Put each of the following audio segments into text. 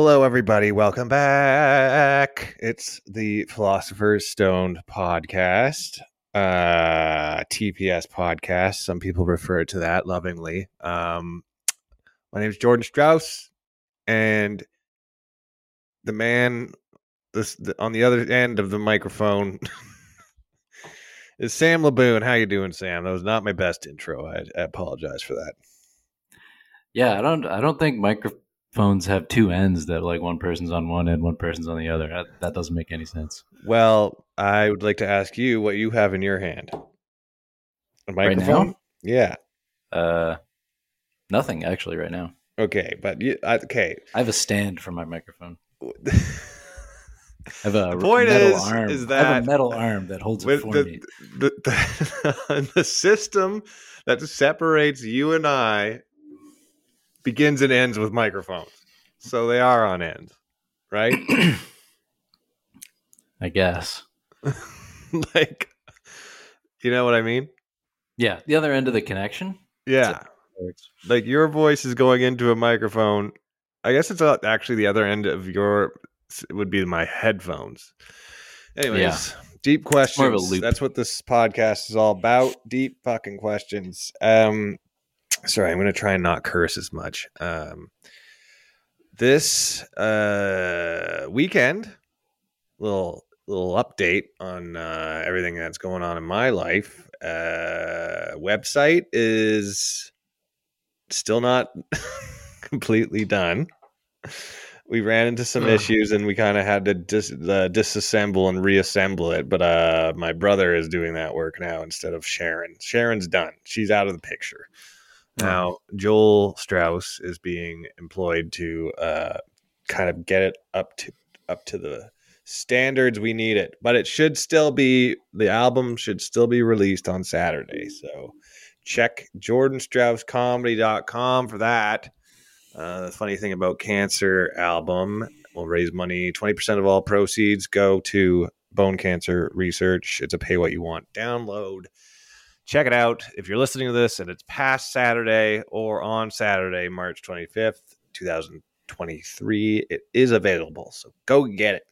Hello, everybody. Welcome back. It's the Philosopher's Stone podcast, uh, TPS podcast. Some people refer to that lovingly. Um, my name is Jordan Strauss, and the man this the, on the other end of the microphone is Sam Laboon. How you doing, Sam? That was not my best intro. I, I apologize for that. Yeah, I don't. I don't think microphones have two ends that like one person's on one end, one person's on the other. That, that doesn't make any sense. Well, I would like to ask you what you have in your hand. A Right microphone? now? Yeah. Uh, nothing actually right now. Okay, but you, I- okay. I have a stand for my microphone. I have a The point metal is- arm. is I have that a metal arm that holds it for the, me. the, the, the system that separates you and I begins and ends with microphones. So they are on end, right? I guess. like, you know what I mean? Yeah, the other end of the connection. Yeah. like your voice is going into a microphone. I guess it's actually the other end of your it would be my headphones. Anyways, Yeah. deep questions. more of a loop. That's what this podcast is all about. Deep fucking questions. Um, sorry, I'm gonna try and not curse as much. Um, this uh weekend, little little update on uh, everything that's going on in my life. Uh, website is still not completely done. We ran into some Ugh. issues and we kind of had to dis- uh, disassemble and reassemble it. But uh, my brother is doing that work now instead of Sharon. Sharon's done. She's out of the picture. Now, Joel Strauss is being employed to uh, kind of get it up to up to the standards we need it. But it should still be the album should still be released on Saturday. So check jordanstrausscomedy.com for that. Uh, the funny thing about Cancer album will raise money. 20% of all proceeds go to bone cancer research. It's a pay what you want download. Check it out. If you're listening to this and it's past Saturday or on Saturday, March 25th, 2023, it is available. So go get it.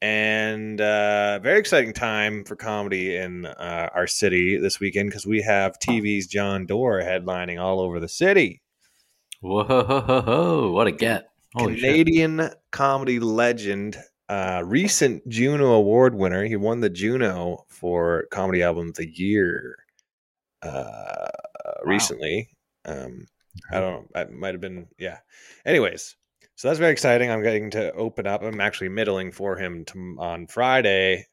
And uh, very exciting time for comedy in uh, our city this weekend because we have TV's John Dore headlining all over the city. Whoa! What a get! Holy shit! Canadian comedy legend, uh, recent Juno Award winner. He won the Juno for Comedy Album of the Year uh, recently. Um, I don't know. It might have been, yeah. Anyways, so that's very exciting. I'm getting to open up. I'm actually middling for him to, on Friday.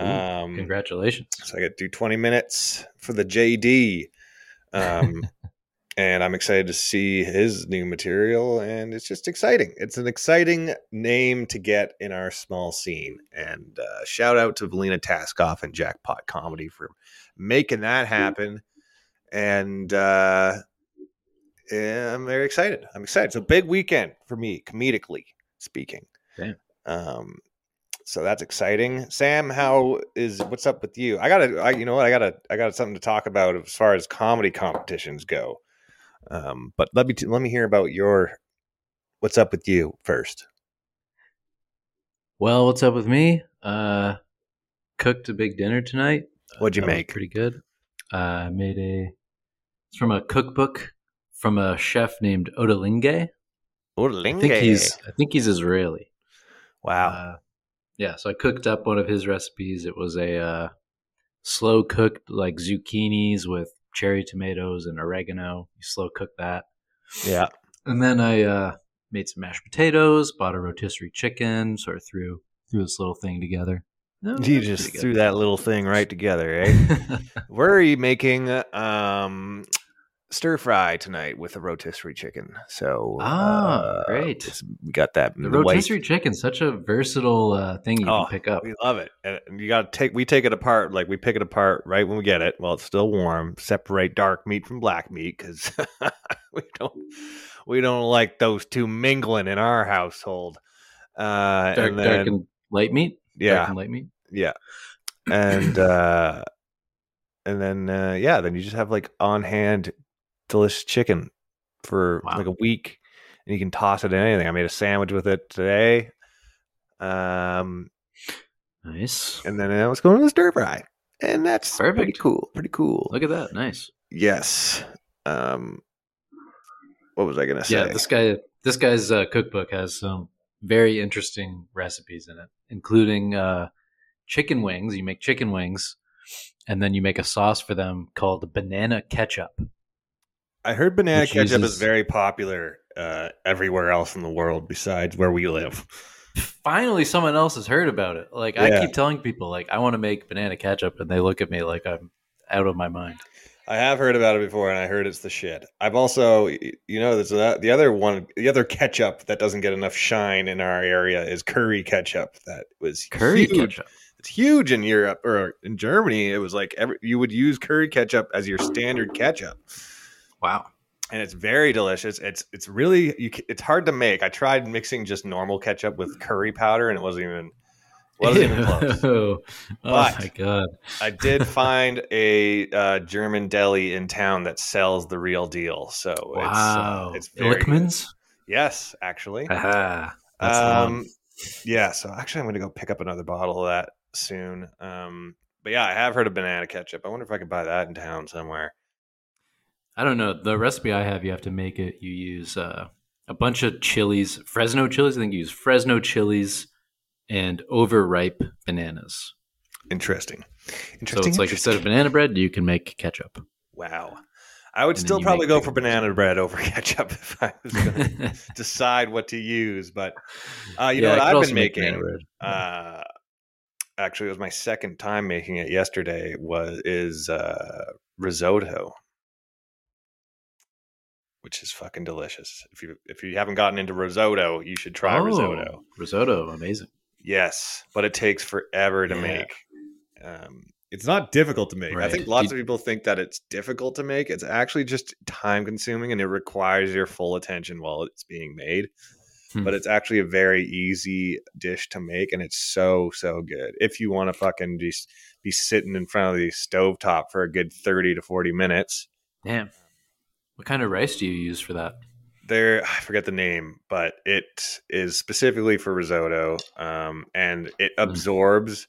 Ooh, Um, Congratulations! so I get to do 20 minutes for the JD. Um, and I'm excited to see his new material. And it's just exciting. It's an exciting name to get in our small scene. And uh, shout out to Valina Taskoff and Jackpot Comedy for making that happen. And uh, yeah, I'm very excited. I'm excited. It's a big weekend for me, comedically speaking. Damn. Um, so that's exciting. Sam, how is what's up with you? I gotta, I, you know what? I gotta, I got something to talk about as far as comedy competitions go. Um, but let me t- let me hear about your what's up with you first. Well, what's up with me? Uh, cooked a big dinner tonight. What'd you make? Pretty good. Uh, I made a. It's from a cookbook from a chef named Ottolenghi. I think he's. I think he's Israeli. wow. Uh, yeah, so I cooked up one of his recipes. It was a uh, slow cooked like zucchinis with cherry tomatoes and oregano. You slow cook that, yeah, and then I uh, made some mashed potatoes. Bought a rotisserie chicken. Sort of threw threw this little thing together. No, you just threw that little thing right together, eh? Where are you making um stir fry tonight with a rotisserie chicken? So Ah, uh, great. We got that. the rotisserie chicken's such a versatile uh, thing you Oh, can pick up. We love it. And and you got to take, we take it apart. Like we pick it apart right when we get it while it's still warm, separate dark meat from black meat because we don't, we don't like those two mingling in our household. Uh, Dark, and then, dark and light meat. Yeah, and light meat. yeah. And, uh, and then, uh, yeah, then you just have like on hand delicious chicken for Wow. like a week and you can toss it in anything. I made a sandwich with it today. Um, Nice. and then I was going to the stir fry, and that's pretty cool. Pretty cool. Look at that. Nice. Yes. Um, what was I gonna say? Yeah, this guy this guy's uh, cookbook has some very interesting recipes in it, including uh, chicken wings. You make chicken wings, and then you make a sauce for them called banana ketchup. I heard banana ketchup uses- is very popular uh, everywhere else in the world besides where we live. Finally, someone else has heard about it. Like Yeah. I keep telling people, like I want to make banana ketchup, and they look at me like I'm out of my mind. I have heard about it before, and I heard it's the shit. I've also, you know, there's a, the other one, the other ketchup that doesn't get enough shine in our area is curry ketchup. That was Curry huge. ketchup. It's huge in Europe or in Germany. It was like every, you would use curry ketchup as your standard ketchup. Wow. and it's very delicious. It's it's really you, it's hard to make. I tried mixing just normal ketchup with curry powder, and it wasn't even wasn't even close. Oh But- my god. I did find a uh, German deli in town that sells the real deal, so Wow. it's uh, it's very good. Yes, actually. Um, yeah. So actually, I'm going to go pick up another bottle of that soon. Um, but yeah, I have heard of banana ketchup. I wonder if I could buy that in town somewhere. I don't know. The recipe I have, you have to make it. You use uh, a bunch of chilies, Fresno chilies. I think you use Fresno chilies and overripe bananas. Interesting. Interesting. So it's like instead of banana bread, you can make ketchup. Wow. I would And still probably go for banana bread over ketchup if I was going to decide what to use. But uh, you know Yeah, I what I've been making? Uh, actually, it was my second time making it yesterday. Was is uh, risotto, which is fucking delicious. If you if you haven't gotten into risotto, you should try Oh, risotto. Risotto, amazing. Yes, but it takes forever to Yeah. make. Um, it's not difficult to make. I think lots of people think that it's difficult to make. It's actually just time consuming and it requires your full attention while it's being made. Hmm. But it's actually a very easy dish to make and it's so, so good. If you want to fucking just be sitting in front of the stovetop for a good 30 to 40 minutes, Damn. What kind of rice do you use for that? There i forget the name but it is specifically for risotto um, and it Mm. absorbs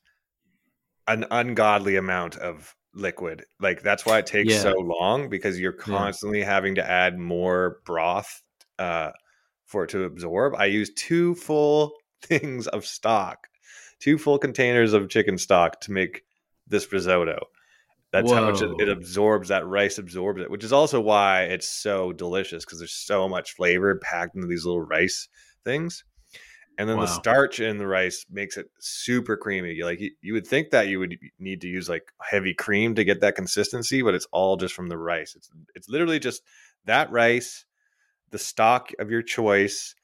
an ungodly amount of liquid like that's why it takes Yeah. so long because you're constantly having to add more broth uh, for it to absorb i use two full things of stock two full containers of chicken stock to make this risotto that's how much it, it absorbs that rice absorbs it which is also why it's so delicious because there's so much flavor packed into these little rice things. And then the starch in the rice makes it super creamy. You- like you, you would think that you would need to use like heavy cream to get that consistency but it's all just from the rice. It's it's literally just that rice the stock of your choice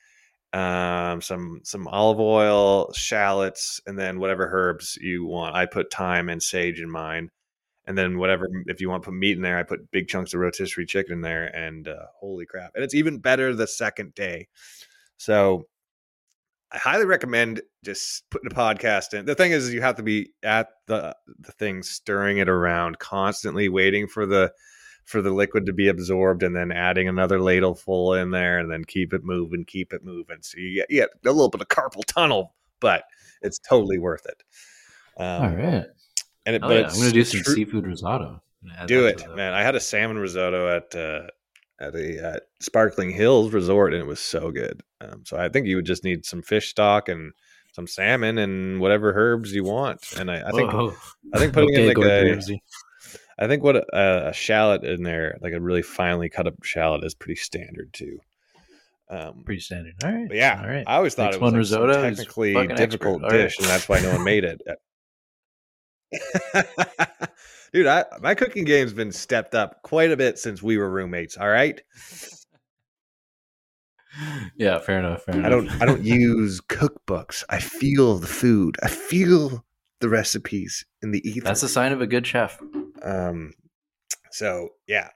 um some some olive oil shallots and then whatever herbs you want. I put thyme and sage in mine and then whatever if you want to put meat in there i put big chunks of rotisserie chicken in there and uh, holy crap and it's even better the second day. So i highly recommend just putting a podcast in. The thing is you have to be at the the thing stirring it around constantly waiting for the for the liquid to be absorbed and then adding another ladle full in there and then keep it moving keep it moving. So you get, you get a little bit of carpal tunnel but it's totally worth it. Um, All right. And it, Oh, but yeah. I'm going to do some true- seafood risotto. Gonna do it, man. I had a salmon risotto at uh, at a at Sparkling Hills Resort, and it was so good. Um, so I think you would just need some fish stock and some salmon and whatever herbs you want. And I, I think Whoa. I think putting in Okay, like Gordon a. I think what a, a shallot in there, like a really finely cut up shallot, is pretty standard too. Um, Pretty standard. All right. yeah, All right. I always thought Makes it was one like risotto, technically difficult expert. All right. dish, and that's why no one made it. Dude, I, my cooking game's been stepped up quite a bit since we were roommates. All right, yeah, fair enough. Fair enough. I don't I don't use cookbooks. I feel the food. I feel the recipes in the ether. That's a sign of a good chef. Um, so yeah.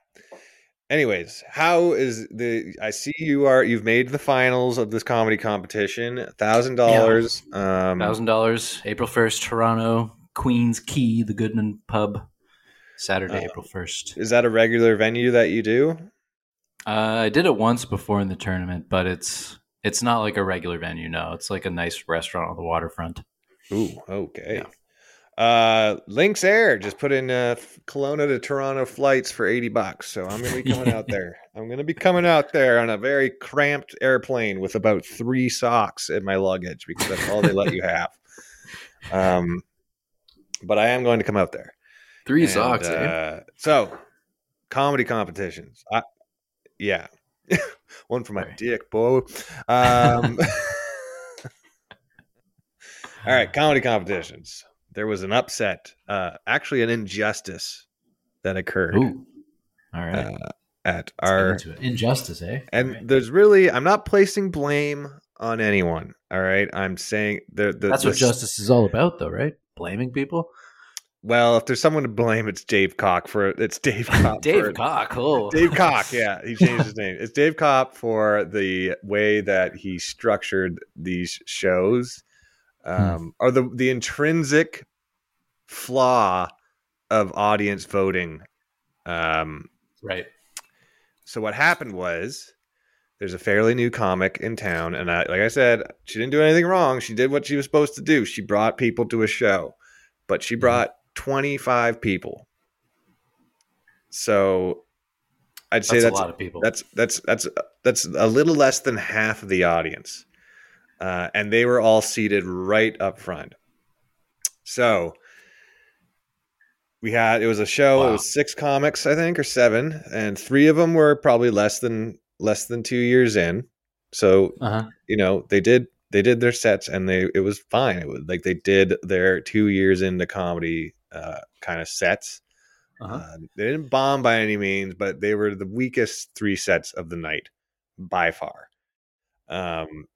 Anyways, how is the? I see you are. You've made the finals of this comedy competition. Thousand dollars. Um, Thousand dollars, April first, Toronto, Queens Quay, the Goodman Pub, Saturday, Uh, April first. is that a regular venue that you do? Uh, I did it once before in the tournament, but it's it's not like a regular venue. No, it's like a nice restaurant on the waterfront. Ooh, okay. Uh, Lynx Air just put in uh, Kelowna to Toronto flights for 80 bucks. So I'm going to be coming out there. I'm going to be coming out there on a very cramped airplane with about three socks in my luggage because that's all they let you have. Um, but I am going to come out there. Three And, socks. eh? Uh, so, comedy competitions. I, yeah. One for my Sorry. dick, boy. Um, all right, comedy competitions. There was an upset, uh, actually, an injustice that occurred Ooh. All right. uh, at Let's our. injustice, eh? And right. there's really, I'm not placing blame on anyone. All right, I'm saying the, the that's what justice is all about, though, right? Blaming people. Well, if there's someone to blame, it's Dave Cock for it's Dave Cock. Dave for, Cock. Oh, Dave Cock, yeah, he changed his name. It's Dave Cock for the way that he structured these shows, um, or the the intrinsic flaw of audience voting. Um, right. so what happened was there's a fairly new comic in town, and I, like I said, she didn't do anything wrong. She did what she was supposed to do. She brought people to a show, but she brought 25 people. So I'd say That's, that's a lot of people. that's that's that's that's a little less than half of the audience, uh, and they were all seated right up front. So we had it was a show. It was six comics, I think, or seven, and three of them were probably less than less than two years in. So uh-huh. you know they did they did their sets and they it was fine. It was like they did their two years into comedy uh, kind of sets. Uh-huh. Uh, they didn't bomb by any means, but they were the weakest three sets of the night by far. Um,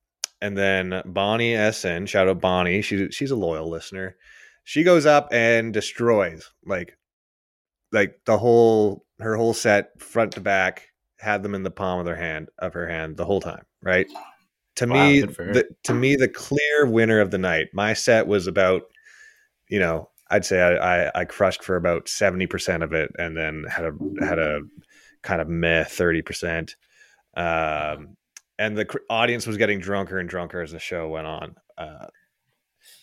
and then Bonnie SN, shout out Bonnie, she, she's a loyal listener. She goes up and destroys like like the whole her whole set front to back had them in the palm of their hand of her hand the whole time, right? To Wow, me, good for her. the, to me, the clear winner of the night. My set was about, you know, I'd say I, I, I crushed for about seventy percent of it, and then had a had a kind of meh thirty percent. Um, and the cr- audience was getting drunker and drunker as the show went on. Uh,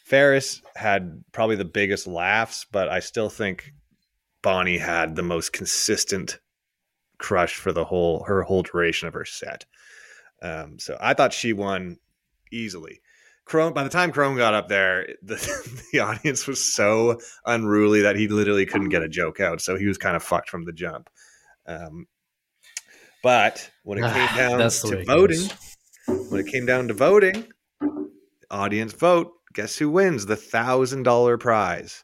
Ferris had probably the biggest laughs, but I still think Bonnie had the most consistent crush for the whole her whole duration of her set. Um, so I thought she won easily. Crone, by the time Crone got up there, the, the audience was so unruly that he literally couldn't get a joke out. So he was kind of fucked from the jump. Um, but when it came down to voting, goes. when it came down to voting, audience vote. Guess who wins the thousand dollar prize?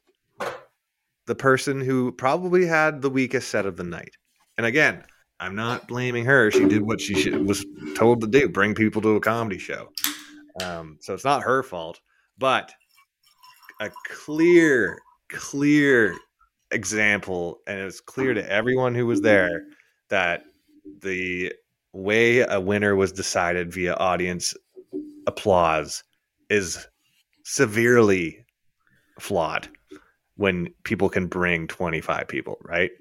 The person who probably had the weakest set of the night. And again, I'm not blaming her. She did what she should, was told to do: bring people to a comedy show. Um, so it's not her fault, but a clear, clear example, and it was clear to everyone who was there that the way a winner was decided via audience applause is severely flawed when people can bring 25 people, right?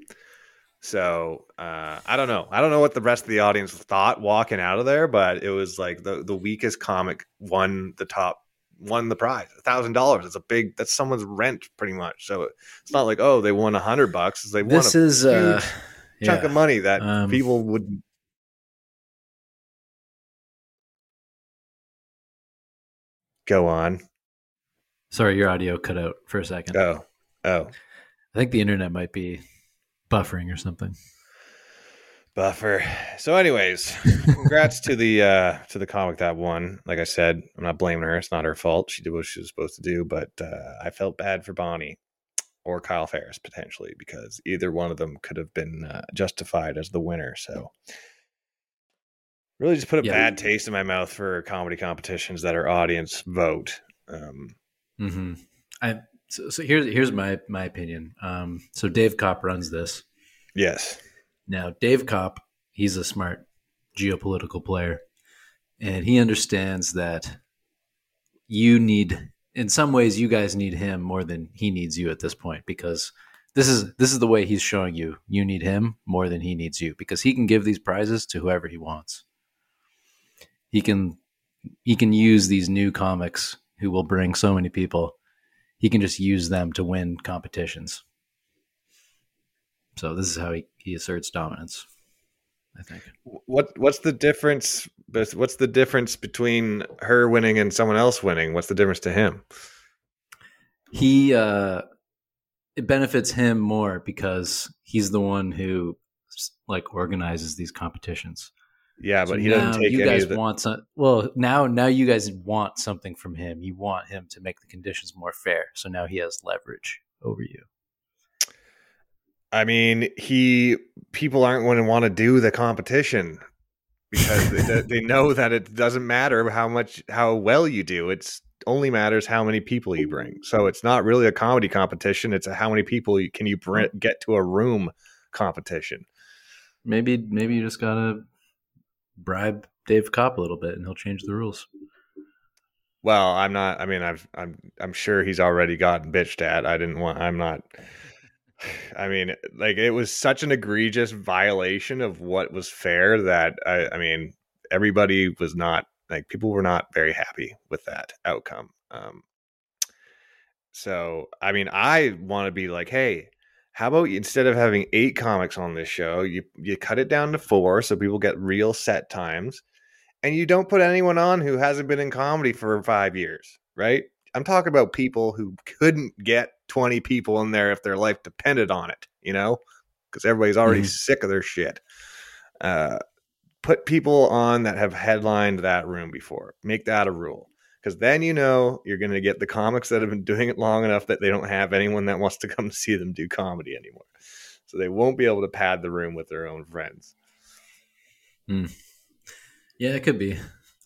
So uh, I don't know. I don't know what the rest of the audience thought walking out of there, but it was like the the weakest comic won the top won the prize a thousand dollars. It's a big that's someone's rent pretty much. So it's not like oh they won a hundred bucks. They won This a is uh, chunk yeah. of money that Um, people would go on. Sorry, your audio cut out for a second. Oh, oh, I think the internet might be buffering or something. buffer. So, anyways, congrats to the uh to the comic that won. Like I said, I'm not blaming her. It's not her fault. She did what she was supposed to do. But uh, I felt bad for Bonnie or Kyle Ferris potentially because either one of them could have been uh, justified as the winner. So. Really, just put a Yeah. bad taste in my mouth for comedy competitions that are audience vote. Um, mm-hmm. I so, so here's here's my my opinion. Um, so Dave Kopp runs this yes, now. Dave Kopp, he's a smart geopolitical player, and he understands that you need, in some ways, you guys need him more than he needs you at this point because this is this is the way he's showing you you need him more than he needs you because he can give these prizes to whoever he wants. He can he can use these new comics who will bring so many people. He can just use them to win competitions. So this is how he, he asserts dominance. I think. What what's the difference? What's the difference between her winning and someone else winning? What's the difference to him? He uh, it benefits him more because he's the one who like organizes these competitions. Yeah, but so he doesn't take you guys the... want some, well now now you guys want something from him. You want him to make the conditions more fair. So now he has leverage over you. I mean, he people aren't going to want to do the competition because they, they know that it doesn't matter how much how well you do. It's only matters how many people you bring. So it's not really a comedy competition. It's a how many people you, can you bring, get to a room competition. Maybe maybe you just gotta bribe Dave Kopp a little bit, and he'll change the rules. Well, I'm not. I mean, I've, I'm I'm sure he's already gotten bitched at. I didn't want. I'm not. I mean, like it was such an egregious violation of what was fair that I, I mean, everybody was not like people were not very happy with that outcome. Um, so, I mean, I want to be like, hey, how about instead of having eight comics on this show, you you cut it down to four so people get real set times, and you don't put anyone on who hasn't been in comedy for five years, right? I'm talking about people who couldn't get 20 people in there if their life depended on it, you know, because everybody's already mm-hmm. sick of their shit. Uh, put people on that have headlined that room before. Make that a rule. Because then you know you're going to get the comics that have been doing it long enough that they don't have anyone that wants to come see them do comedy anymore. So they won't be able to pad the room with their own friends. Hmm. Yeah, it could be.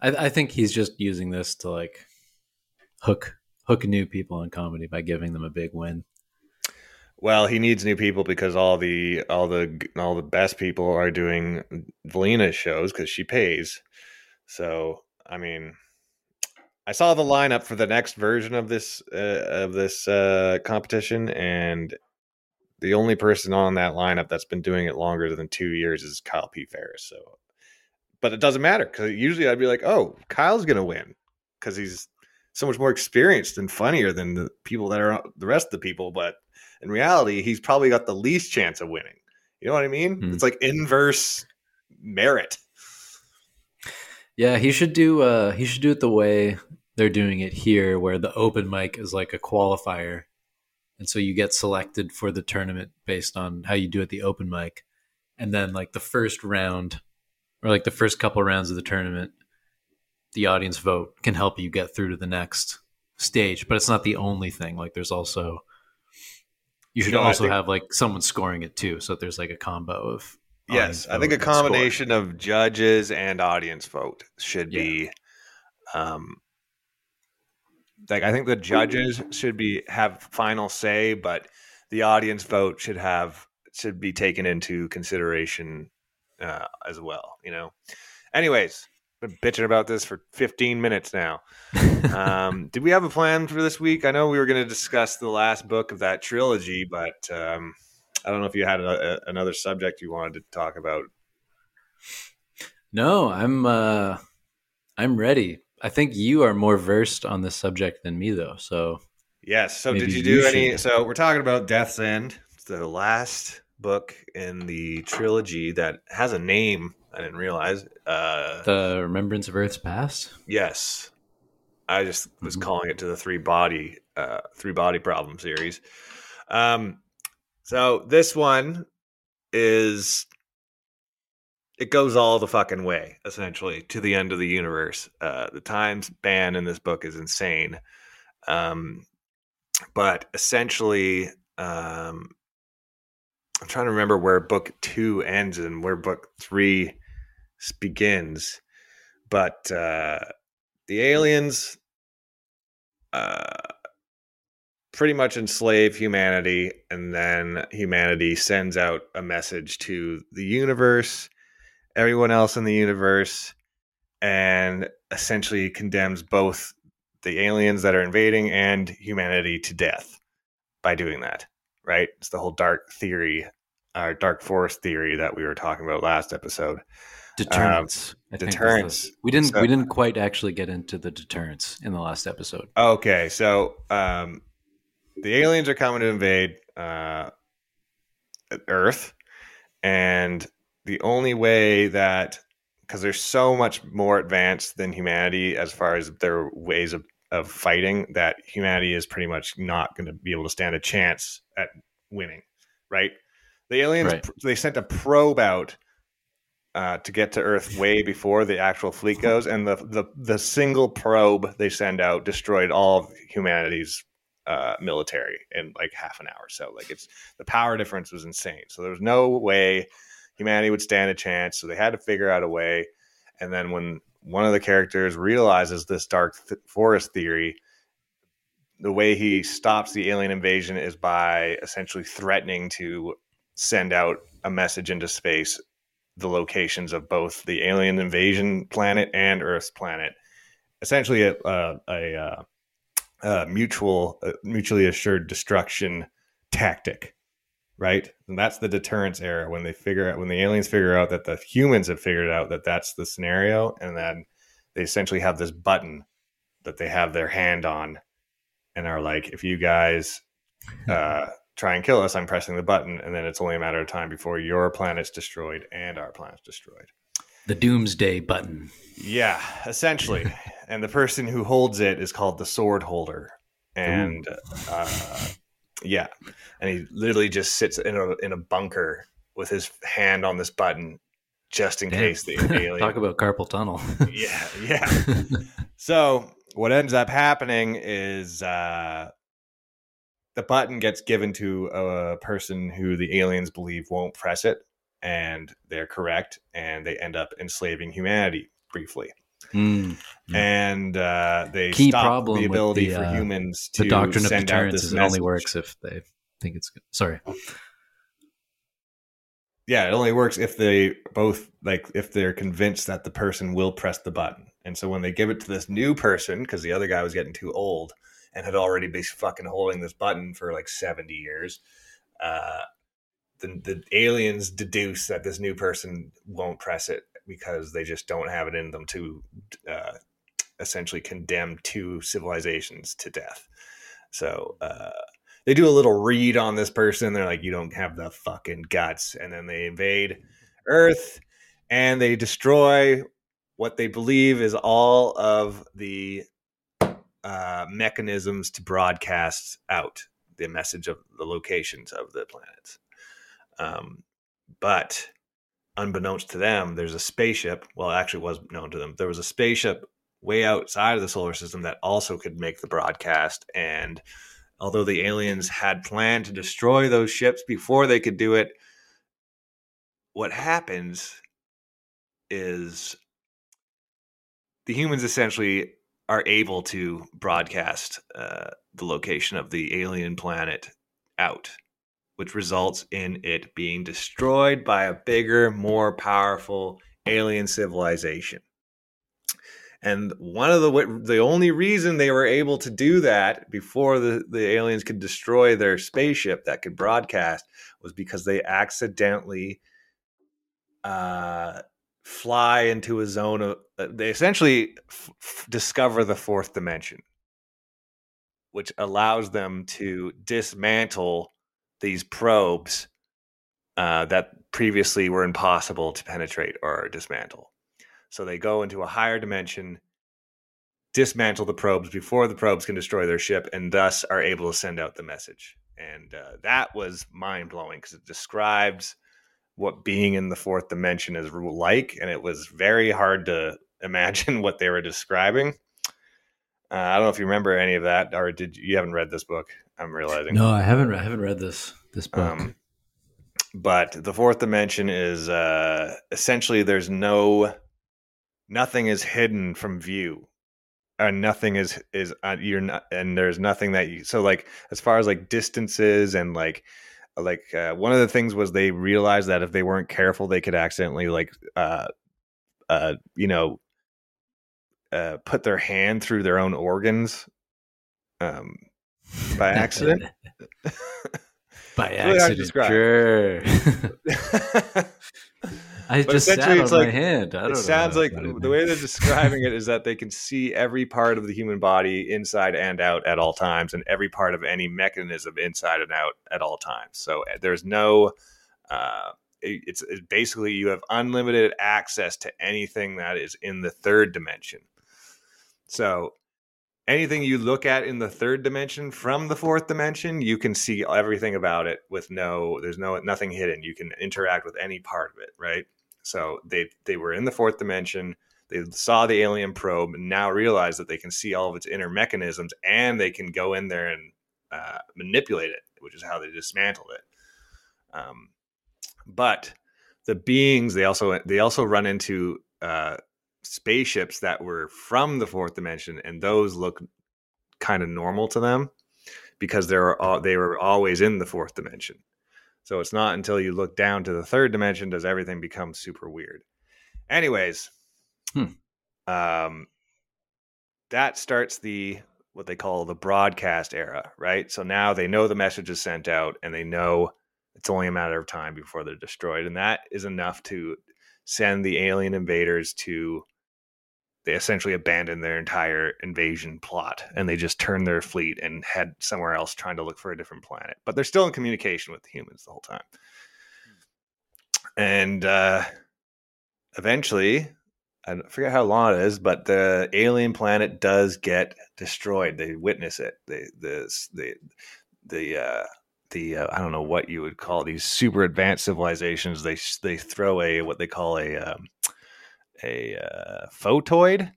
I, I think he's just using this to like hook hook new people in comedy by giving them a big win. Well, he needs new people because all the all the all the best people are doing Valina's shows because she pays. So, I mean, I saw the lineup for the next version of this uh, of this uh, competition, and the only person on that lineup that's been doing it longer than two years is Kyle P. Ferris. So, but it doesn't matter because usually I'd be like, "Oh, Kyle's gonna win," because he's so much more experienced and funnier than the people that are the rest of the people. But in reality, he's probably got the least chance of winning. You know what I mean? Mm. It's like inverse merit. Yeah, he should do uh he should do it the way they're doing it here where the open mic is like a qualifier. And so you get selected for the tournament based on how you do at the open mic. And then like the first round or like the first couple rounds of the tournament, the audience vote can help you get through to the next stage, but it's not the only thing. Like there's also you should know, also think, have like someone scoring it too, so there's like a combo of. Yes, I think a combination of judges and audience vote should yeah. be. Um, like I think the judges should be have final say, but the audience vote should have should be taken into consideration uh, as well. You know. Anyways, been bitching about this for 15 minutes now. um, did we have a plan for this week? I know we were going to discuss the last book of that trilogy, but um, I don't know if you had a, a, another subject you wanted to talk about. No, I'm uh, I'm ready. I think you are more versed on this subject than me, though. So yes. So did you do you any? Should. So we're talking about Death's End. It's the last book in the trilogy that has a name I didn't realize. Uh, the Remembrance of Earth's Past. Yes, I just was mm-hmm. calling it to the three body uh, three body problem series. Um, so this one is it goes all the fucking way essentially to the end of the universe. Uh, the time span in this book is insane. Um, but essentially, um, I'm trying to remember where book two ends and where book three begins. But uh, the aliens uh, pretty much enslave humanity, and then humanity sends out a message to the universe, everyone else in the universe, and essentially condemns both the aliens that are invading and humanity to death by doing that. right? It's the whole dark theory, our dark forest theory that we were talking about last episode. Deterrence. Think was the- deterrence. we didn't. So- we didn't quite actually get into the deterrence in the last episode. Okay, so um, the aliens are coming to invade uh, Earth, and the only way that because they're so much more advanced than humanity as far as their ways of, of fighting that humanity is pretty much not going to be able to stand a chance at winning right? The aliens Right. they sent a probe out uh, to get to earth way before the actual fleet goes and the, the the single probe they send out destroyed all of humanity's uh, military in like half an hour. So like it's the power difference was insane. So there was no way humanity would stand a chance so they had to figure out a way. And then when one of the characters realizes this dark th- forest theory the way he stops the alien invasion is by essentially threatening to send out a message into space the locations of both the alien invasion planet and earth's planet. Essentially a, a, a, uh, a mutual mutually assured destruction tactic right? And that's the deterrence era when they figure out when the aliens figure out that the humans have figured out that that's the scenario, and then they essentially have this button that they have their hand on, and are like, if you guys uh, try and kill us, I'm pressing the button, and then it's only a matter of time before your planet's destroyed and our planet's destroyed. The doomsday button. Yeah, essentially. and the person who holds it is called the sword holder. And uh, yeah, and he literally just sits in a in a bunker with his hand on this button, just in Damn. case the alien. Talk about carpal tunnel. yeah, yeah. So what ends up happening is uh, the button gets given to a person who the aliens believe won't press it, and they're correct, and they end up enslaving humanity briefly. Mm. And uh, they Key stop problem the ability the, for uh, humans to The doctrine of send out deterrence this is it only works if they think it's good. Sorry. yeah, it only works if they both like if they're convinced that the person will press the button. And so when they give it to this new person, because the other guy was getting too old and had already been fucking holding this button for like seventy years, uh, the the aliens deduce that this new person won't press it because they just don't have it in them to uh, essentially condemn two civilizations to death. So uh, they do a little read on this person. They're like, "You don't have the fucking guts," and then they invade Earth and they destroy what they believe is all of the uh, mechanisms to broadcast out the message of the locations of the planets. Um, but unbeknownst to them, there's a spaceship. Well, actually was known to them. There was a spaceship way outside of the solar system that also could make the broadcast. And although the aliens had planned to destroy those ships before they could do it, what happens is the humans essentially are able to broadcast uh, the location of the alien planet out, which results in it being destroyed by a bigger, more powerful alien civilization. And one of the the only reason they were able to do that before the, the aliens could destroy their spaceship that could broadcast was because they accidentally uh, fly into a zone of uh, they essentially f- f- discover the fourth dimension which allows them to dismantle these probes uh, that previously were impossible to penetrate or dismantle so they go into a higher dimension dismantle the probes before the probes can destroy their ship and thus are able to send out the message and uh, that was mind-blowing because it describes what being in the fourth dimension is like, and it was very hard to imagine what they were describing. Uh, I don't know if you remember any of that, or did you, you haven't read this book? I'm realizing. No, I haven't. I haven't read this this book. Um, but the fourth dimension is uh, essentially there's no nothing is hidden from view, and nothing is is uh, you're not, and there's nothing that you so like as far as like distances and like like uh, one of the things was they realized that if they weren't careful they could accidentally like uh uh you know uh put their hand through their own organs um by accident? By It's really hard accident, sure. I But just sat on it's my like- hand. I don't it sounds like I got in the way they're describing it is that they can see every part of the human body inside and out at all times and every part of any mechanism inside and out at all times. So uh, there's no uh, it- it's, it's basically you have unlimited access to anything that is in the third dimension. So anything you look at in the third dimension from the fourth dimension you can see everything about it with no there's no nothing hidden. You can interact with any part of it right? So they they were in the fourth dimension they saw the alien probe and now realize that they can see all of its inner mechanisms and they can go in there and uh, manipulate it which is how they dismantled it. Um, but the beings they also they also run into uh, spaceships that were from the fourth dimension and those look kind of normal to them because they were all, they were always in the fourth dimension. So it's not until you look down to the third dimension does everything become super weird. Anyways Hmm. um that starts the what they call the broadcast era right? So now they know the message is sent out and they know it's only a matter of time before they're destroyed and that is enough to send the alien invaders to they essentially abandon their entire invasion plot and they just turn their fleet and head somewhere else trying to look for a different planet. But they're still in communication with the humans the whole time. And uh eventually i forget how long it is but the alien planet does get destroyed. They witness it. They this the the uh the uh, I don't know what you would call these super advanced civilizations. They they throw a what they call a um, a uh, photoid,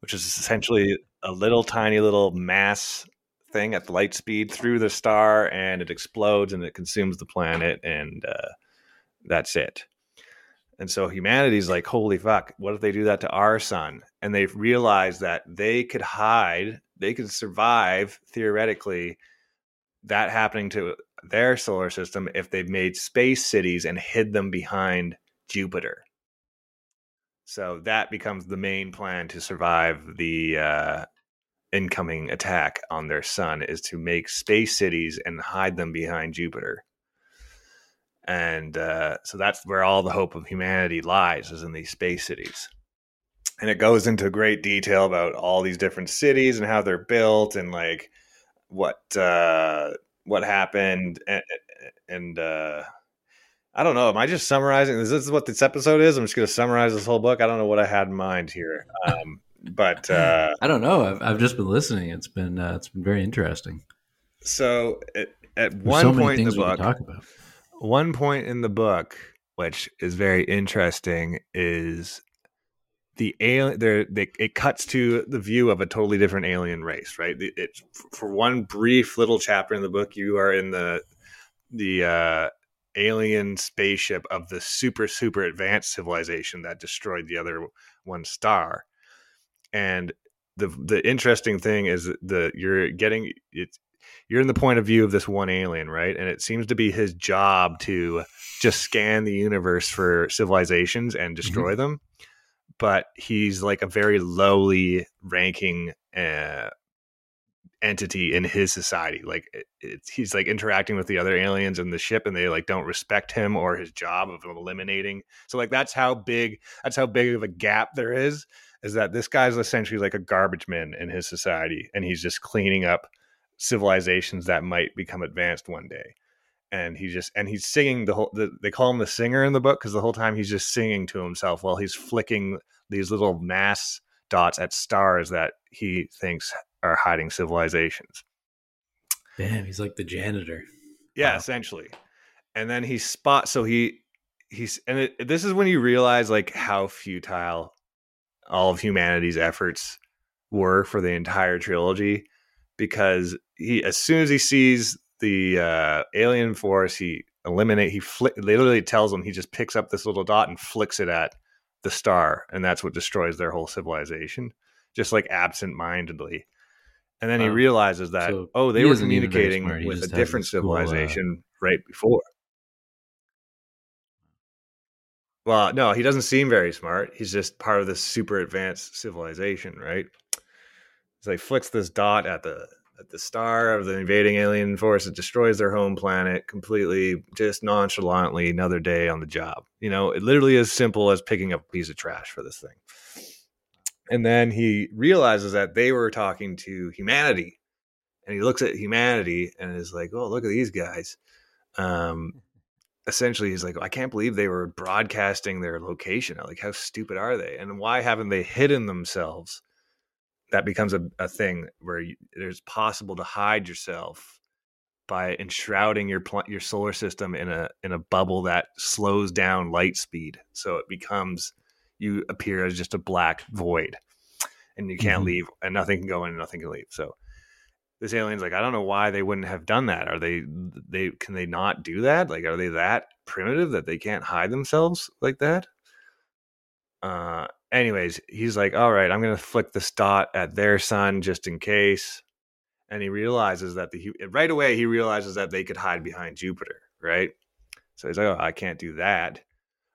which is essentially a little tiny little mass thing at light speed through the star, and it explodes and it consumes the planet, and uh, that's it. And so humanity's like, holy fuck, what if they do that to our sun? And they realize that they could hide, they could survive theoretically that happening to their solar system if they made space cities and hid them behind Jupiter. So that becomes the main plan to survive the uh, incoming attack on their sun is to make space cities and hide them behind Jupiter. And uh, so that's where all the hope of humanity lies is in these space cities. And it goes into great detail about all these different cities and how they're built and like what uh, what happened and, and uh, I don't know. Am I just summarizing? Is this what this episode is? I'm just going to summarize this whole book. I don't know what I had in mind here, um, but uh, I don't know. I've, I've just been listening. It's been uh, it's been very interesting. so at, at one so point in the things we can book, talk about. one point in the book, which is very interesting, is the alien. There, they, it cuts to the view of a totally different alien race. Right? It, it for one brief little chapter in the book, you are in the the uh, alien spaceship of the super super advanced civilization that destroyed the other one star, and the the interesting thing is that the you're getting it's you're in the point of view of this one alien, right? And it seems to be his job to just scan the universe for civilizations and destroy them. But he's like a very lowly ranking uh, entity in his society. Like it, he's like interacting with the other aliens in the ship, and they like don't respect him or his job of eliminating. So like that's how big that's how big of a gap there is. Is that this guy's essentially like a garbage man in his society, and he's just cleaning up civilizations that might become advanced one day and he just and he's singing the whole the, they call him the singer in the book because the whole time he's just singing to himself while he's flicking these little mass dots at stars that he thinks are hiding civilizations Damn, he's like the janitor. yeah Wow. essentially and then he spots so he he's and it, this is when you realize like how futile all of humanity's efforts were for the entire trilogy because he as soon as he sees the uh, alien force he eliminate he flick literally tells him he just picks up this little dot and flicks it at the star and that's what destroys their whole civilization just like absent-mindedly and then he Wow. realizes that So oh they were isn't even very communicating with a different this cool, uh, civilization right before well no he doesn't seem very smart he's just part of this super advanced civilization right so he flicks this dot at the at the star of the invading alien force. It destroys their home planet completely, just nonchalantly. Another day on the job. You know, it literally as simple as picking up a piece of trash for this thing. And then he realizes that they were talking to humanity, and he looks at humanity and is like, "Oh, look at these guys." Um, essentially he's like i can't believe they were broadcasting their location. Like how stupid are they? And why haven't they hidden themselves? That becomes a, a thing where it's possible to hide yourself by enshrouding your pl- your solar system in a in a bubble that slows down light speed. So it becomes you appear as just a black void and you can't mm-hmm. leave and nothing can go in and nothing can leave. So this alien's like i don't know why they wouldn't have done that. Are they they can they not do that? Like are they that primitive that they can't hide themselves like that? Uh anyways he's like all right i'm gonna flick this dot at their sun just in case. And he realizes that the right away he realizes that they could hide behind jupiter right? So he's like oh i can't do that.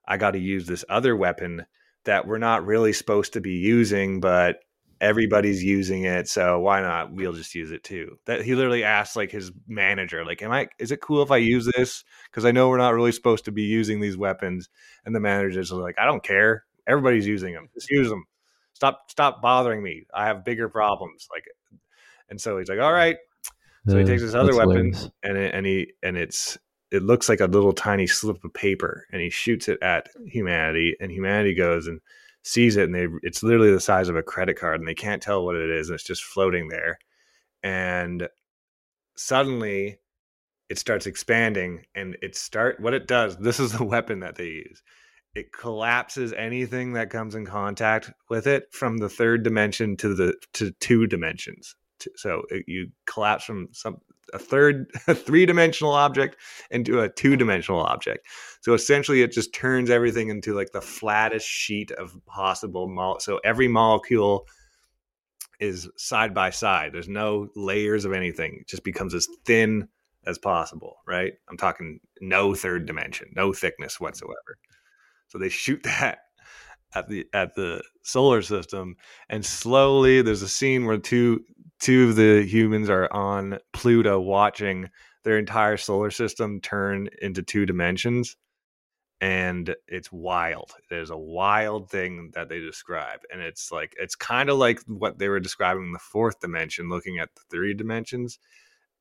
I got to use this other weapon that we're not really supposed to be using but everybody's using it so why not? We'll just use it too. That he literally asked like his manager like am i is it cool if i use this? Because i know we're not really supposed to be using these weapons. And the manager's like i don't care. Everybody's using them just use them stop stop bothering me. I have bigger problems. Like and so he's like all right. So he takes this other weapon and it, and he and it's it looks like a little tiny slip of paper and he shoots it at humanity and humanity goes and sees it and they it's literally the size of a credit card and they can't tell what it is and it's just floating there. And suddenly it starts expanding and it start what it does this is the weapon that they use. It collapses anything that comes in contact with it from the third dimension to the to two dimensions. So it, you collapse from some a third a three-dimensional object into a two-dimensional object. So essentially it just turns everything into like the flattest sheet of possible mo- so every molecule is side by side. There's no layers of anything. It just becomes as thin as possible right? I'm talking no third dimension no thickness whatsoever. So they shoot that at the at the solar system and slowly there's a scene where two two of the humans are on Pluto watching their entire solar system turn into two dimensions. And it's wild. There's a wild thing that they describe. And it's like, it's kind of like what they were describing in the fourth dimension, looking at the three dimensions.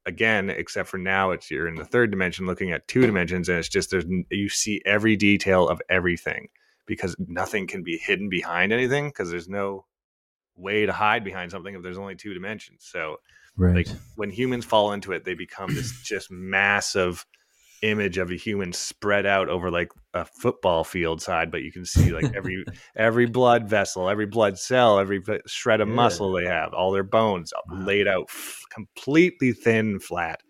Again, except for now, it's you're in the third dimension looking at two dimensions. And it's just there's, you see every detail of everything because nothing can be hidden behind anything because there's no way to hide behind something if there's only two dimensions. So, right. like when humans fall into it, they become this just massive image of a human spread out over like a football field side but you can see like every every blood vessel every blood cell every shred of yeah. muscle they have all their bones wow. laid out f- completely thin flat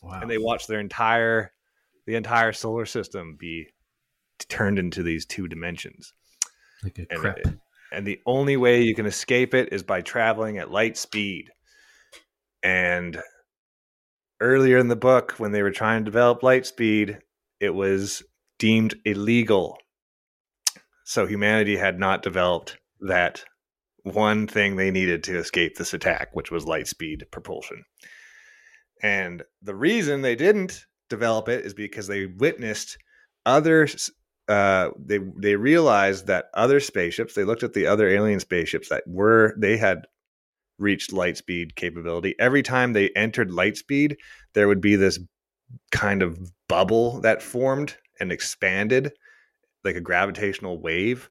wow. and they watch their entire the entire solar system be turned into these two dimensions like a crepe. It, and the only way you can escape it is by traveling at light speed. And earlier in the book, when they were trying to develop light speed, it was deemed illegal. So humanity had not developed that one thing they needed to escape this attack, which was light speed propulsion. And the reason they didn't develop it is because they witnessed other uh, they they realized that other spaceships. They looked at the other alien spaceships that were they had reached light speed capability. Every time they entered light speed, there would be this kind of bubble that formed and expanded like a gravitational wave,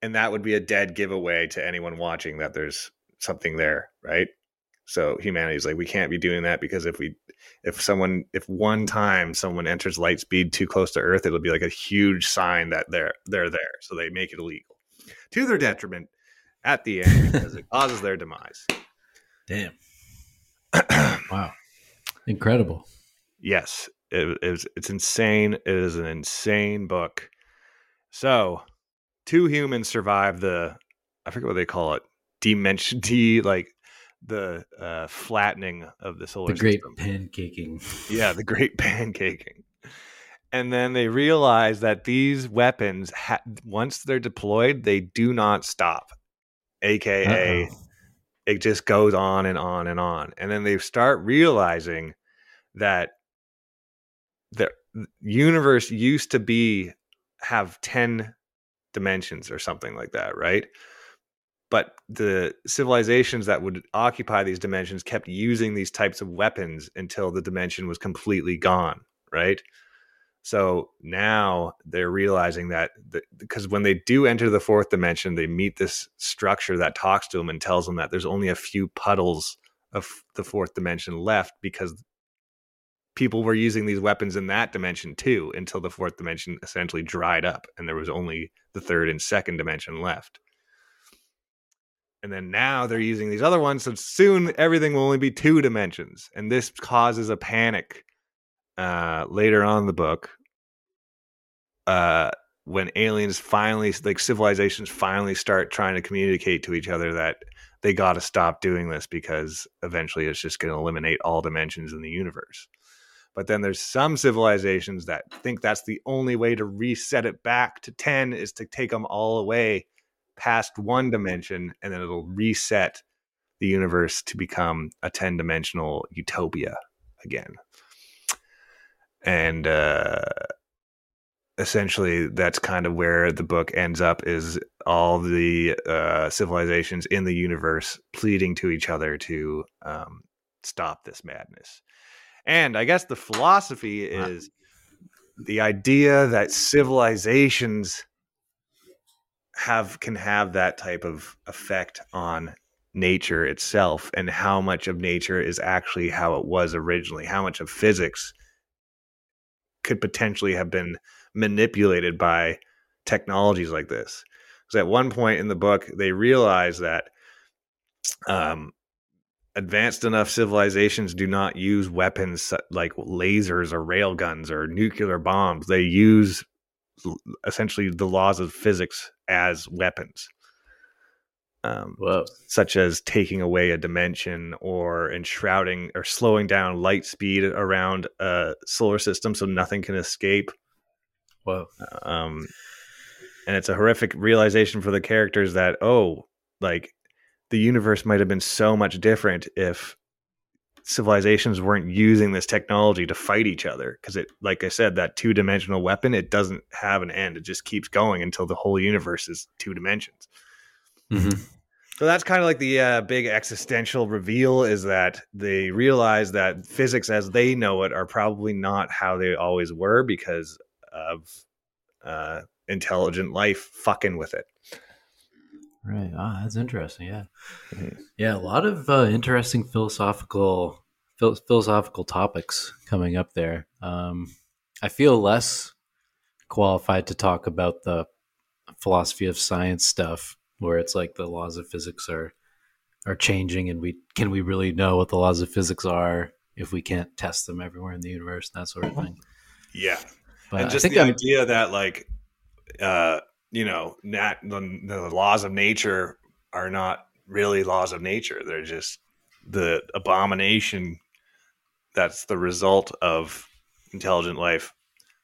and that would be a dead giveaway to anyone watching that there's something there, right? So humanity's like, we can't be doing that because if we, if someone, if one time someone enters light speed too close to Earth, it'll be like a huge sign that they're they're there. So they make it illegal, to their detriment, at the end because it causes their demise. Damn! wow, incredible. Yes, it, it was, it's insane. It is an insane book. So, two humans survive the, I forget what they call it, dimension D like the uh, flattening of the solar the great system. pancaking. yeah, the great pancaking. And then they realize that these weapons, ha- once they're deployed, they do not stop. AKA, Uh-oh. it just goes on and on and on. And then they start realizing that the universe used to be have 10 dimensions or something like that, right? But the civilizations that would occupy these dimensions kept using these types of weapons until the dimension was completely gone, right? So now they're realizing that because when they do enter the fourth dimension, they meet this structure that talks to them and tells them that there's only a few puddles of the fourth dimension left because people were using these weapons in that dimension too until the fourth dimension essentially dried up and there was only the third and second dimension left. And then now they're using these other ones, so soon everything will only be two dimensions, and this causes a panic uh, later on in the book, uh, when aliens finally, like civilizations, finally start trying to communicate to each other that they got to stop doing this because eventually it's just going to eliminate all dimensions in the universe. But then there's some civilizations that think that's the only way to reset it back to 10 is to take them all away past one dimension and then it'll reset the universe to become a 10 dimensional utopia again. And uh, essentially that's kind of where the book ends up is all the uh, civilizations in the universe pleading to each other to um, stop this madness. And i guess the philosophy is the idea that civilizations have can have that type of effect on nature itself and how much of nature is actually how it was originally how much of physics could potentially have been manipulated by technologies like this. Because at one point in the book, they realize that um, advanced enough civilizations do not use weapons like lasers or railguns or nuclear bombs. They use essentially the laws of physics as weapons um, such as taking away a dimension or enshrouding or slowing down light speed around a solar system so nothing can escape. Whoa. Um, and it's a horrific realization for the characters that, oh, like the universe might have been so much different if civilizations weren't using this technology to fight each other because it like i said that two-dimensional weapon it doesn't have an end it just keeps going until the whole universe is two dimensions mm-hmm. So that's kind of like the uh, big existential reveal is that they realize that physics as they know it are probably not how they always were because of uh, intelligent life fucking with it. Right. Ah, that's interesting. Yeah. Mm-hmm. Yeah. A lot of uh, interesting philosophical phil- philosophical topics coming up there. Um, I feel less qualified to talk about the philosophy of science stuff where it's like the laws of physics are are changing and we can we really know what the laws of physics are if we can't test them everywhere in the universe and that sort of thing yeah but and just the I'm, idea that like uh you know nat the, the laws of nature are not really laws of nature. They're just the abomination that's the result of intelligent life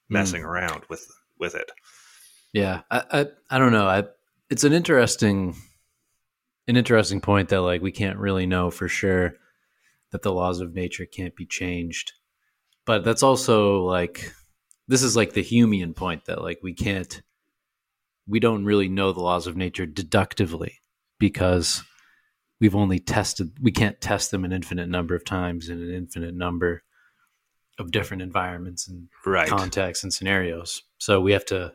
messing mm. around with with it. Yeah I, I i don't know. I it's an interesting an interesting point that like we can't really know for sure that the laws of nature can't be changed. But that's also like this is like the humean point that like we can't we don't really know the laws of nature deductively because we've only tested we can't test them an infinite number of times in an infinite number of different environments and right. contexts and scenarios so we have to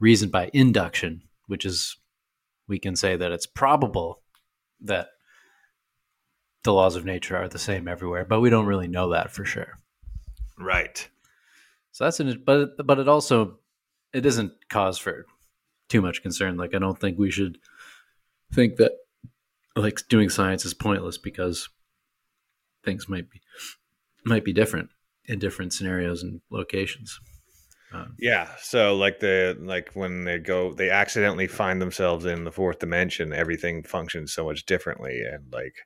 reason by induction which is we can say that it's probable that the laws of nature are the same everywhere, but we don't really know that for sure. Right. So that's an but but it also it isn't cause for too much concern. Like I don't think we should think that like doing science is pointless because things might be might be different in different scenarios and locations. Um, yeah. So like the like when they go, they accidentally find themselves in the fourth dimension. Everything functions so much differently, and like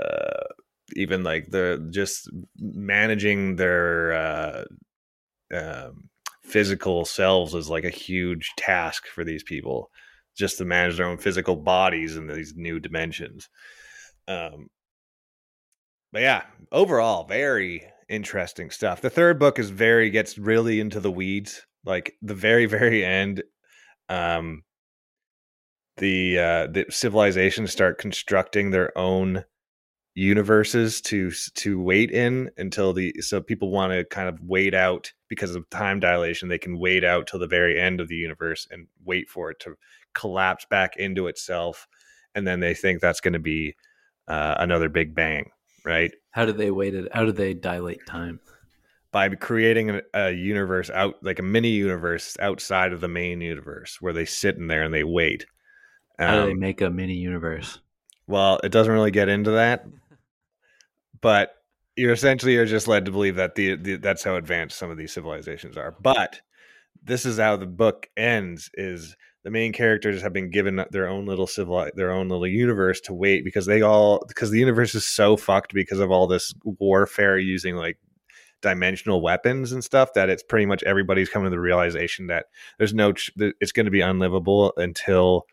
uh, even like the just managing their uh, um, physical selves is like a huge task for these people, just to manage their own physical bodies in these new dimensions. Um, but yeah, overall, very interesting stuff. The third book is very gets really into the weeds. Like the very very end, um, the uh, the civilizations start constructing their own universes to to wait in until the so people want to kind of wait out because of time dilation they can wait out till the very end of the universe and wait for it to collapse back into itself and then they think that's going to be uh, another big bang right How do they wait it? How do they dilate time? by creating a, a universe out like a mini universe outside of the main universe where they sit in there and they wait How do they Um, make a mini universe? Well, it doesn't really get into that, but you're essentially you're just led to believe that the, the that's how advanced some of these civilizations are. But this is how the book ends: is the main characters have been given their own little civil their own little universe to wait because they all because the universe is so fucked because of all this warfare using like dimensional weapons and stuff that it's pretty much everybody's coming to the realization that there's no it's going to be unlivable until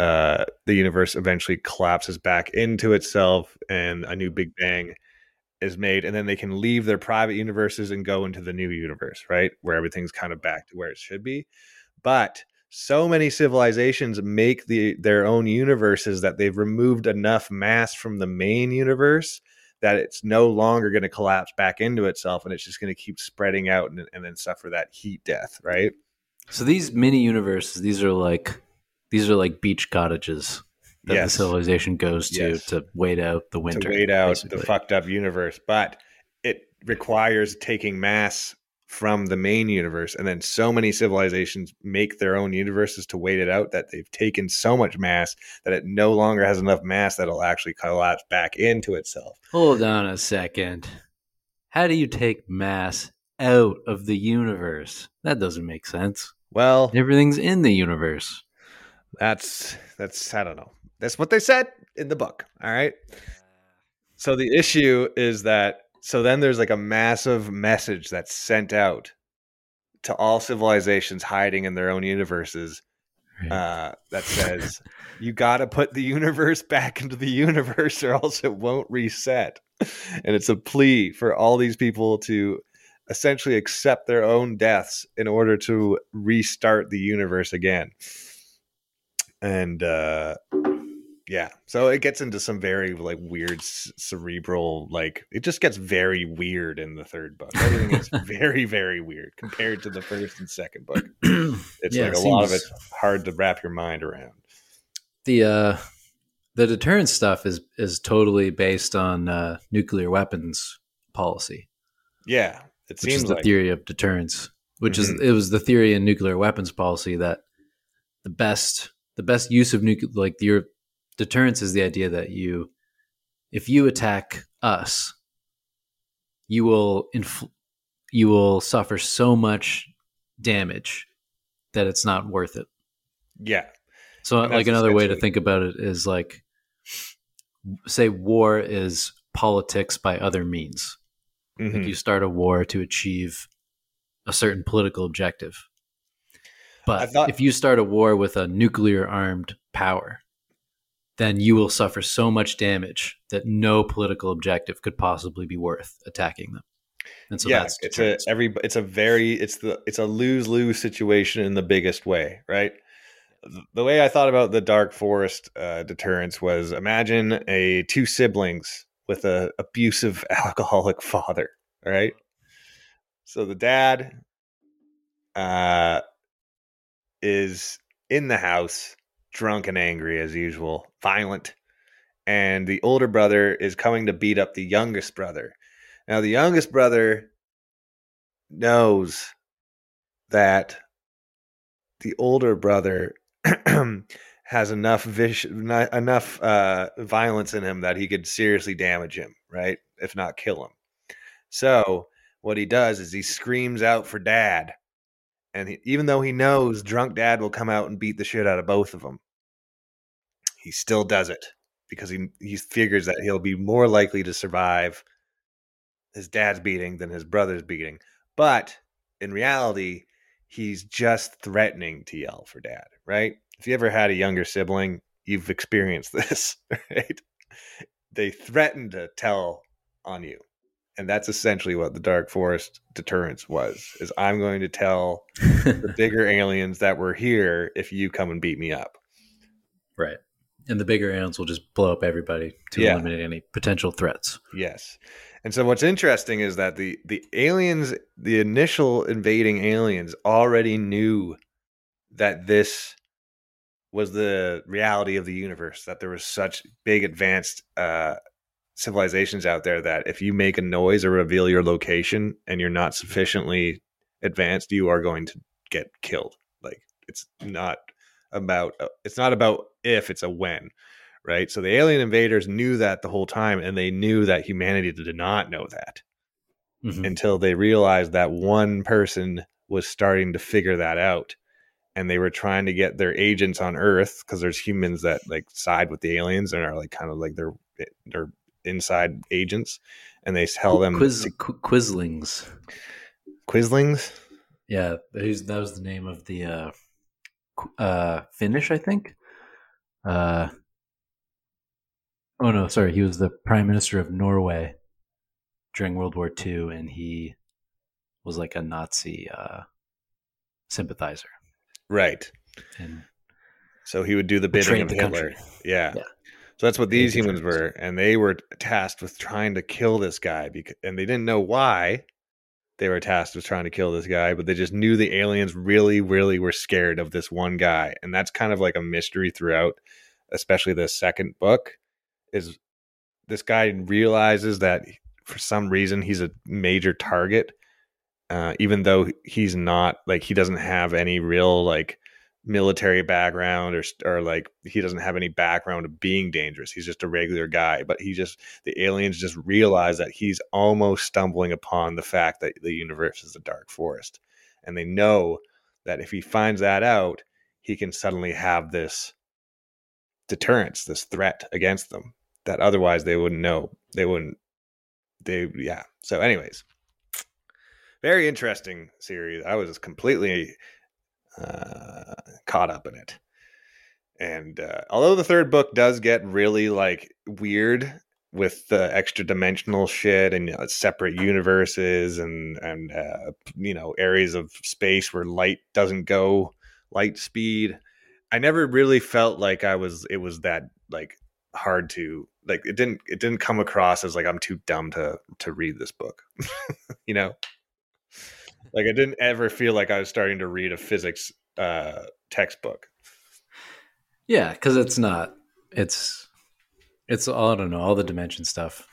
uh, the universe eventually collapses back into itself and a new big bang is made and then they can leave their private universes and go into the new universe right? Where everything's kind of back to where it should be. But so many civilizations make the their own universes that they've removed enough mass from the main universe that it's no longer going to collapse back into itself and it's just going to keep spreading out and, and then suffer that heat death right? So these mini universes, these are like these are like beach cottages that Yes. the civilization goes to Yes. to wait out the winter. to wait out basically. the fucked up universe, but it requires taking mass from the main universe, and then so many civilizations make their own universes to wait it out that they've taken so much mass that it no longer has enough mass that it'll actually collapse back into itself. Hold on a second. How do you take mass out of the universe? That doesn't make sense. Well, Everything's in the universe. That's that's I don't know. That's what they said in the book. All right. So the issue is that so then there's like a massive message that's sent out to all civilizations hiding in their own universes uh, that says you got to put the universe back into the universe or else it won't reset. And it's a plea for all these people to essentially accept their own deaths in order to restart the universe again. And uh, yeah, so it gets into some very like weird c- cerebral like it just gets very weird in the third book. Everything is very very weird compared to the first and second book. It's Yeah, like it a lot of it's hard to wrap your mind around. the uh, the deterrence stuff is is totally based on uh, nuclear weapons policy, Yeah, it which seems is the like theory of deterrence. Which Mhm. is it was the theory in nuclear weapons policy that the best the best use of nuclear like your deterrence is the idea that you if you attack us, you will inf- you will suffer so much damage that it's not worth it. yeah, So, like another way to think about it is like, say, war is politics by other means. Mhm. Like you start a war to achieve a certain political objective. But thought- if you start a war with a nuclear armed power, then you will suffer so much damage that no political objective could possibly be worth attacking them. And so yeah, that's it's a every it's a very it's the it's a lose lose situation in the biggest way, right? The- way I thought about the dark forest uh, deterrence was imagine a two siblings with a abusive alcoholic father, right? So the dad uh, is in the house, drunk and angry as usual, violent, and the older brother is coming to beat up the youngest brother. Now, the youngest brother knows that the older brother has enough enough uh, violence in him that he could seriously damage him, right? If not kill him. So what he does is he screams out for dad, and he, even though he knows drunk dad will come out and beat the shit out of both of them, he still does it because he he figures that he'll be more likely to survive his dad's beating than his brother's beating. But in reality, he's just threatening to yell for dad, right? If you ever had a younger sibling, you've experienced this, right? they threaten to tell on you. And that's essentially what the Dark Forest deterrence was. Is I'm going to tell the bigger aliens that we're here if you come and beat me up. right. And the bigger aliens will just blow up everybody to Yeah. eliminate any potential threats. Yes. And so what's interesting is that the the aliens, the initial invading aliens already knew that this was the reality of the universe, that there was such big advanced uh civilizations out there that if you make a noise or reveal your location and you're not sufficiently advanced, you are going to get killed. Like it's not about uh, it's not about if, it's a when right? So the alien invaders knew that the whole time, and they knew that humanity did not know that Mhm. until they realized that one person was starting to figure that out. And they were trying to get their agents on Earth because there's humans that like side with the aliens and are like kind of like they're they're inside agents, and they tell them Quiz, to- Qu- Quislings. Quislings. Yeah, that was, that was the name of the uh, uh, Finnish, I think. Uh, oh no, sorry, he was the prime minister of Norway during World War II, and he was like a Nazi uh, sympathizer. Right. And So he would do the bidding of the Hitler. country. Yeah. Yeah. So that's what these humans were, and they were tasked with trying to kill this guy because, and they didn't know why they were tasked with trying to kill this guy, but they just knew the aliens really, really were scared of this one guy, and that's kind of like a mystery throughout, especially the second book. Is this guy realizes that for some reason he's a major target, uh, even though he's not like he doesn't have any real like military background or or like he doesn't have any background of being dangerous. He's just a regular guy, but he just the aliens just realize that he's almost stumbling upon the fact that the universe is a dark forest. And they know that if he finds that out, he can suddenly have this deterrence, this threat against them that otherwise they wouldn't know. They wouldn't they yeah. So anyways, very interesting series. I was completely uh, caught up in it. And uh, although the third book does get really like weird with the extra dimensional shit and you know, separate universes and and uh, you know areas of space where light doesn't go light speed, I never really felt like I was it was that like hard to like it didn't it didn't come across as like I'm too dumb to to read this book. you know? Like I didn't ever feel like I was starting to read a physics uh textbook. yeah, because it's not. It's it's all I don't know all the dimension stuff.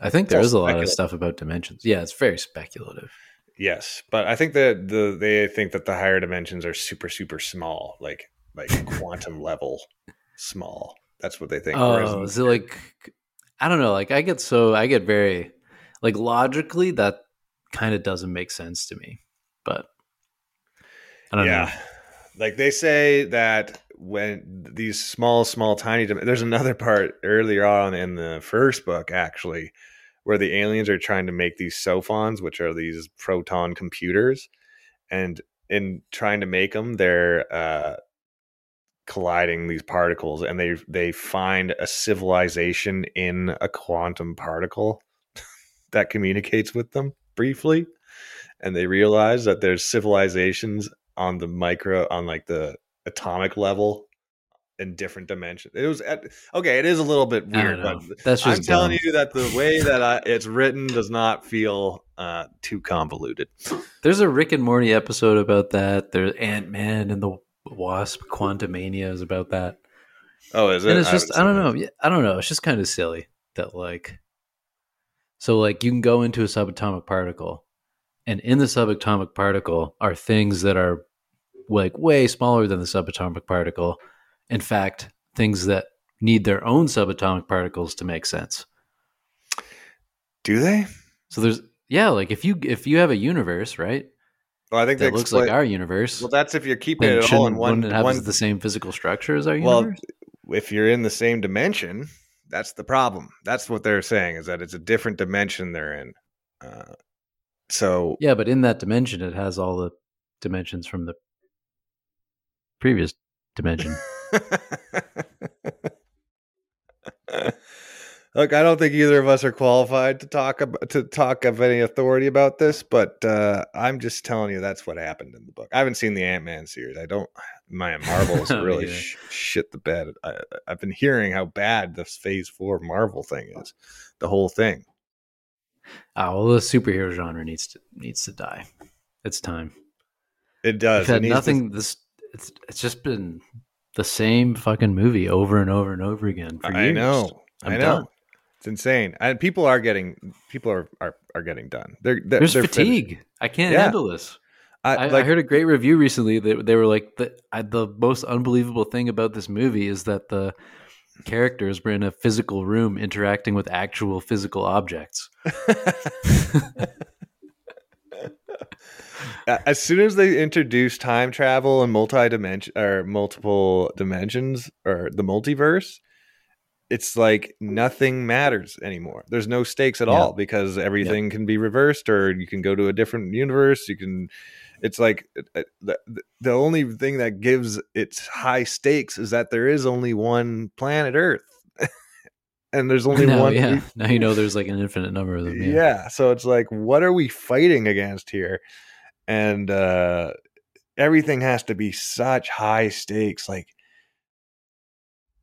I think there is a lot of stuff about dimensions. Yeah, it's very speculative. Yes, but I think that the they think that the higher dimensions are super super small, like like quantum level small. That's what they think. Oh, is it like I don't know, like I get so I get very like logically that kind of doesn't make sense to me. But I don't yeah, know. like they say that when these small small tiny there's another part earlier on in the first book actually where the aliens are trying to make these sophons which are these proton computers and in trying to make them they're uh colliding these particles and they they find a civilization in a quantum particle that communicates with them briefly and they realize that there's civilizations on the micro on like the atomic level in different dimensions it was at, okay it is a little bit weird but. That's just i'm telling you that the way that I, it's written does not feel uh, too convoluted There's a Rick and Morty episode about that. There's Ant Man and the Wasp Quantumania is about that. oh is it and it's I just I haven't don't know. Yeah, I don't know. It's just kind of silly that like so like you can go into a subatomic particle and in the subatomic particle are things that are like way smaller than the subatomic particle. In fact, things that need their own subatomic particles to make sense. do they So there's yeah, like if you if you have a universe, right? well i think That looks like our universe. well that's if you're keeping it all in one, wouldn't it have one the same physical structure as our universe. Well, if you're in the same dimension, that's the problem. That's what they're saying is that it's a different dimension they're in. Uh, so Yeah, but in that dimension, it has all the dimensions from the previous dimension. Look, I don't think either of us are qualified to talk about, to talk of any authority about this, but uh, I'm just telling you that's what happened in the book. I haven't seen the Ant Man series. I don't. Man, Marvel's Oh, really yeah. sh- shit the bed. I, I've been hearing how bad this Phase Four Marvel thing is. The whole thing. Ah, well, the superhero genre needs to needs to die. It's time. It does. It had to- nothing. This it's it's just been the same fucking movie over and over and over again for I years. know. I know. done. It's insane, and people are getting people are are, are getting done. They're, they're There's they're finished. fatigue. I can't Yeah. handle this. I, I, like I heard a great review recently that they were like the I, the most unbelievable thing about this movie is that the characters were in a physical room interacting with actual physical objects. as soon as they introduce time travel and multi dimension or multiple dimensions or the multiverse, it's like nothing matters anymore. There's no stakes at Yeah. all because everything can be reversed or you can go to a different universe. You can. It's like uh, the the only thing that gives its high stakes is that there is only one planet Earth, and there's only now, one. yeah. Now you know there's like an infinite number of them. yeah. Yeah. so it's like what are we fighting against here and uh everything has to be such high stakes like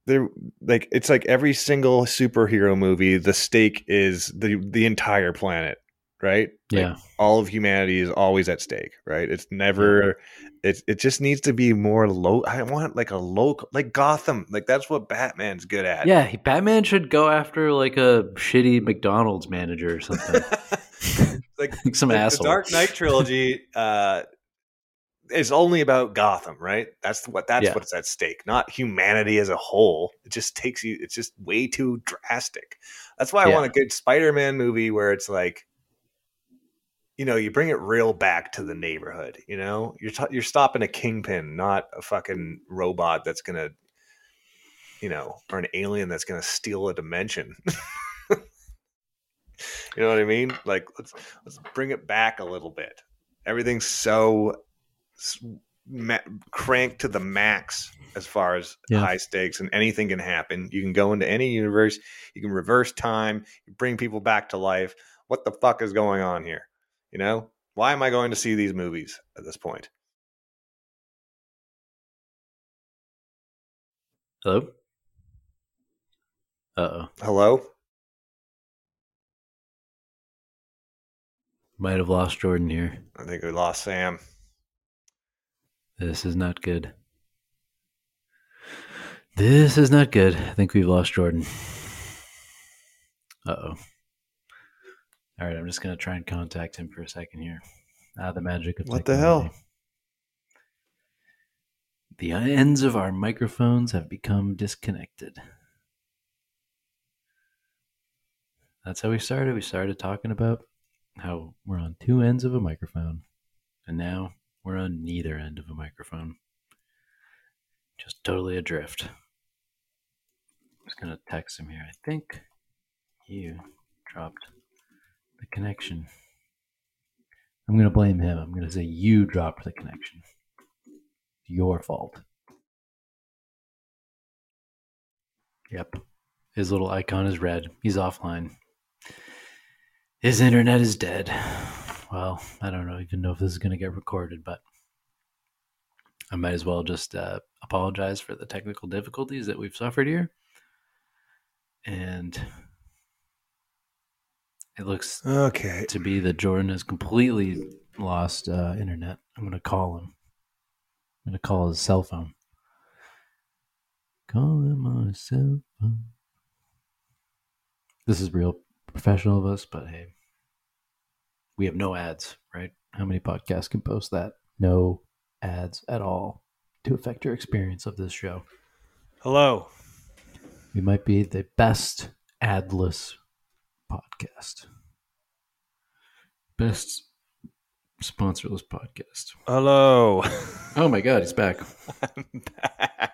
there like it's like every single superhero movie the stake is the the entire planet right Like, Yeah. all of humanity is always at stake right it's never it, it just needs to be more low i want like a local like gotham like that's what batman's good at Yeah, he- Batman should go after like a shitty McDonald's manager or something. like like some the, asshole. The Dark Knight trilogy uh, is only about Gotham, right? That's what that's Yeah. what's at stake, not humanity as a whole. It just takes you. It's just way too drastic. That's why I Yeah. want a good Spider-Man movie where it's like, you know, you bring it real back to the neighborhood. You know, you're t- you're stopping a kingpin, not a fucking robot that's gonna, you know, or an alien that's gonna steal a dimension. You know what I mean? Like let's let's bring it back a little bit. Everything's so ma- cranked to the max as far as Yeah. high stakes, and anything can happen. You can go into any universe. You can reverse time. You bring people back to life. What the fuck is going on here? You know, why am I going to see these movies at this point? Hello? Uh oh. Hello. Might have lost Jordan here. I think we lost Sam. This is not good. This is not good. I think we've lost Jordan. Uh oh. All right, I'm just gonna try and contact him for a second here. Ah, the magic of What the hell? The ends of our microphones have become disconnected. That's how we started. We started talking about how we're on two ends of a microphone, and now we're on neither end of a microphone. Just totally adrift. I'm just gonna text him here. I think you dropped the connection. I'm gonna blame him. I'm gonna say you dropped the connection. Your fault. Yep. His little icon is red. He's offline. His internet is dead. Well, I don't know even know if this is going to get recorded, but I might as well just uh, apologize for the technical difficulties that we've suffered here. And it looks Okay. to be that Jordan has completely lost uh, internet. I'm going to call him. I'm going to call his cell phone. Call him on his cell phone. This is real professional of us, but hey, we have no ads, right? How many podcasts can post that? No ads at all to affect your experience of this show. Hello. We might be the best adless podcast. Best sponsorless podcast. Hello. Oh my god, he's back. I'm back.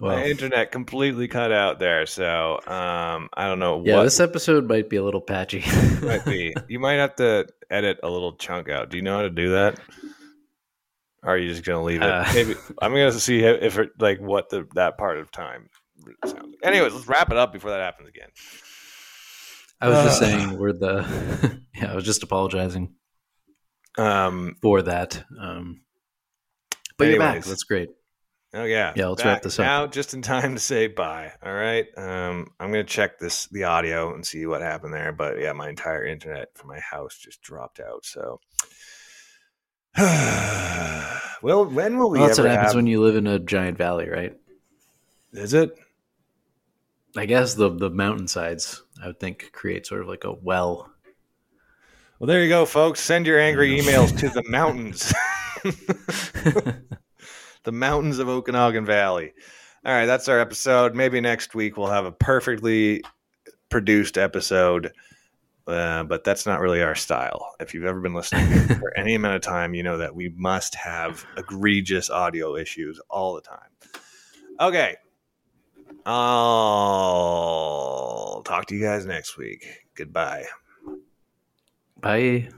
Wow. My internet completely cut out there, so um, I don't know Yeah, what this episode might be a little patchy. might be. You might have to edit a little chunk out. Do you know how to do that? Or are you just gonna leave it? Uh. Maybe I'm gonna see if it, like what the that part of time sounds. Anyways, let's wrap it up before that happens again. I was just Uh. saying we're the. yeah, I was just apologizing Um. for that. Um, but you're back. That's great. Oh yeah. Yeah, let's wrap this up. now, just in time to say bye. All right. Um. I'm gonna check this the audio and see what happened there. But yeah, my entire internet for my house just dropped out. So. well, when will we Well, that's what happens have? when you live in a giant valley, right? Is it? I guess the the mountainsides, I would think, create sort of like a well. Well, there you go, folks. Send your angry emails to the mountains. the mountains of Okanagan Valley. All right, that's our episode. Maybe next week we'll have a perfectly produced episode, uh, but that's not really our style. If you've ever been listening for any amount of time, you know that we must have egregious audio issues all the time. Okay. I'll talk to you guys next week. Goodbye. Bye.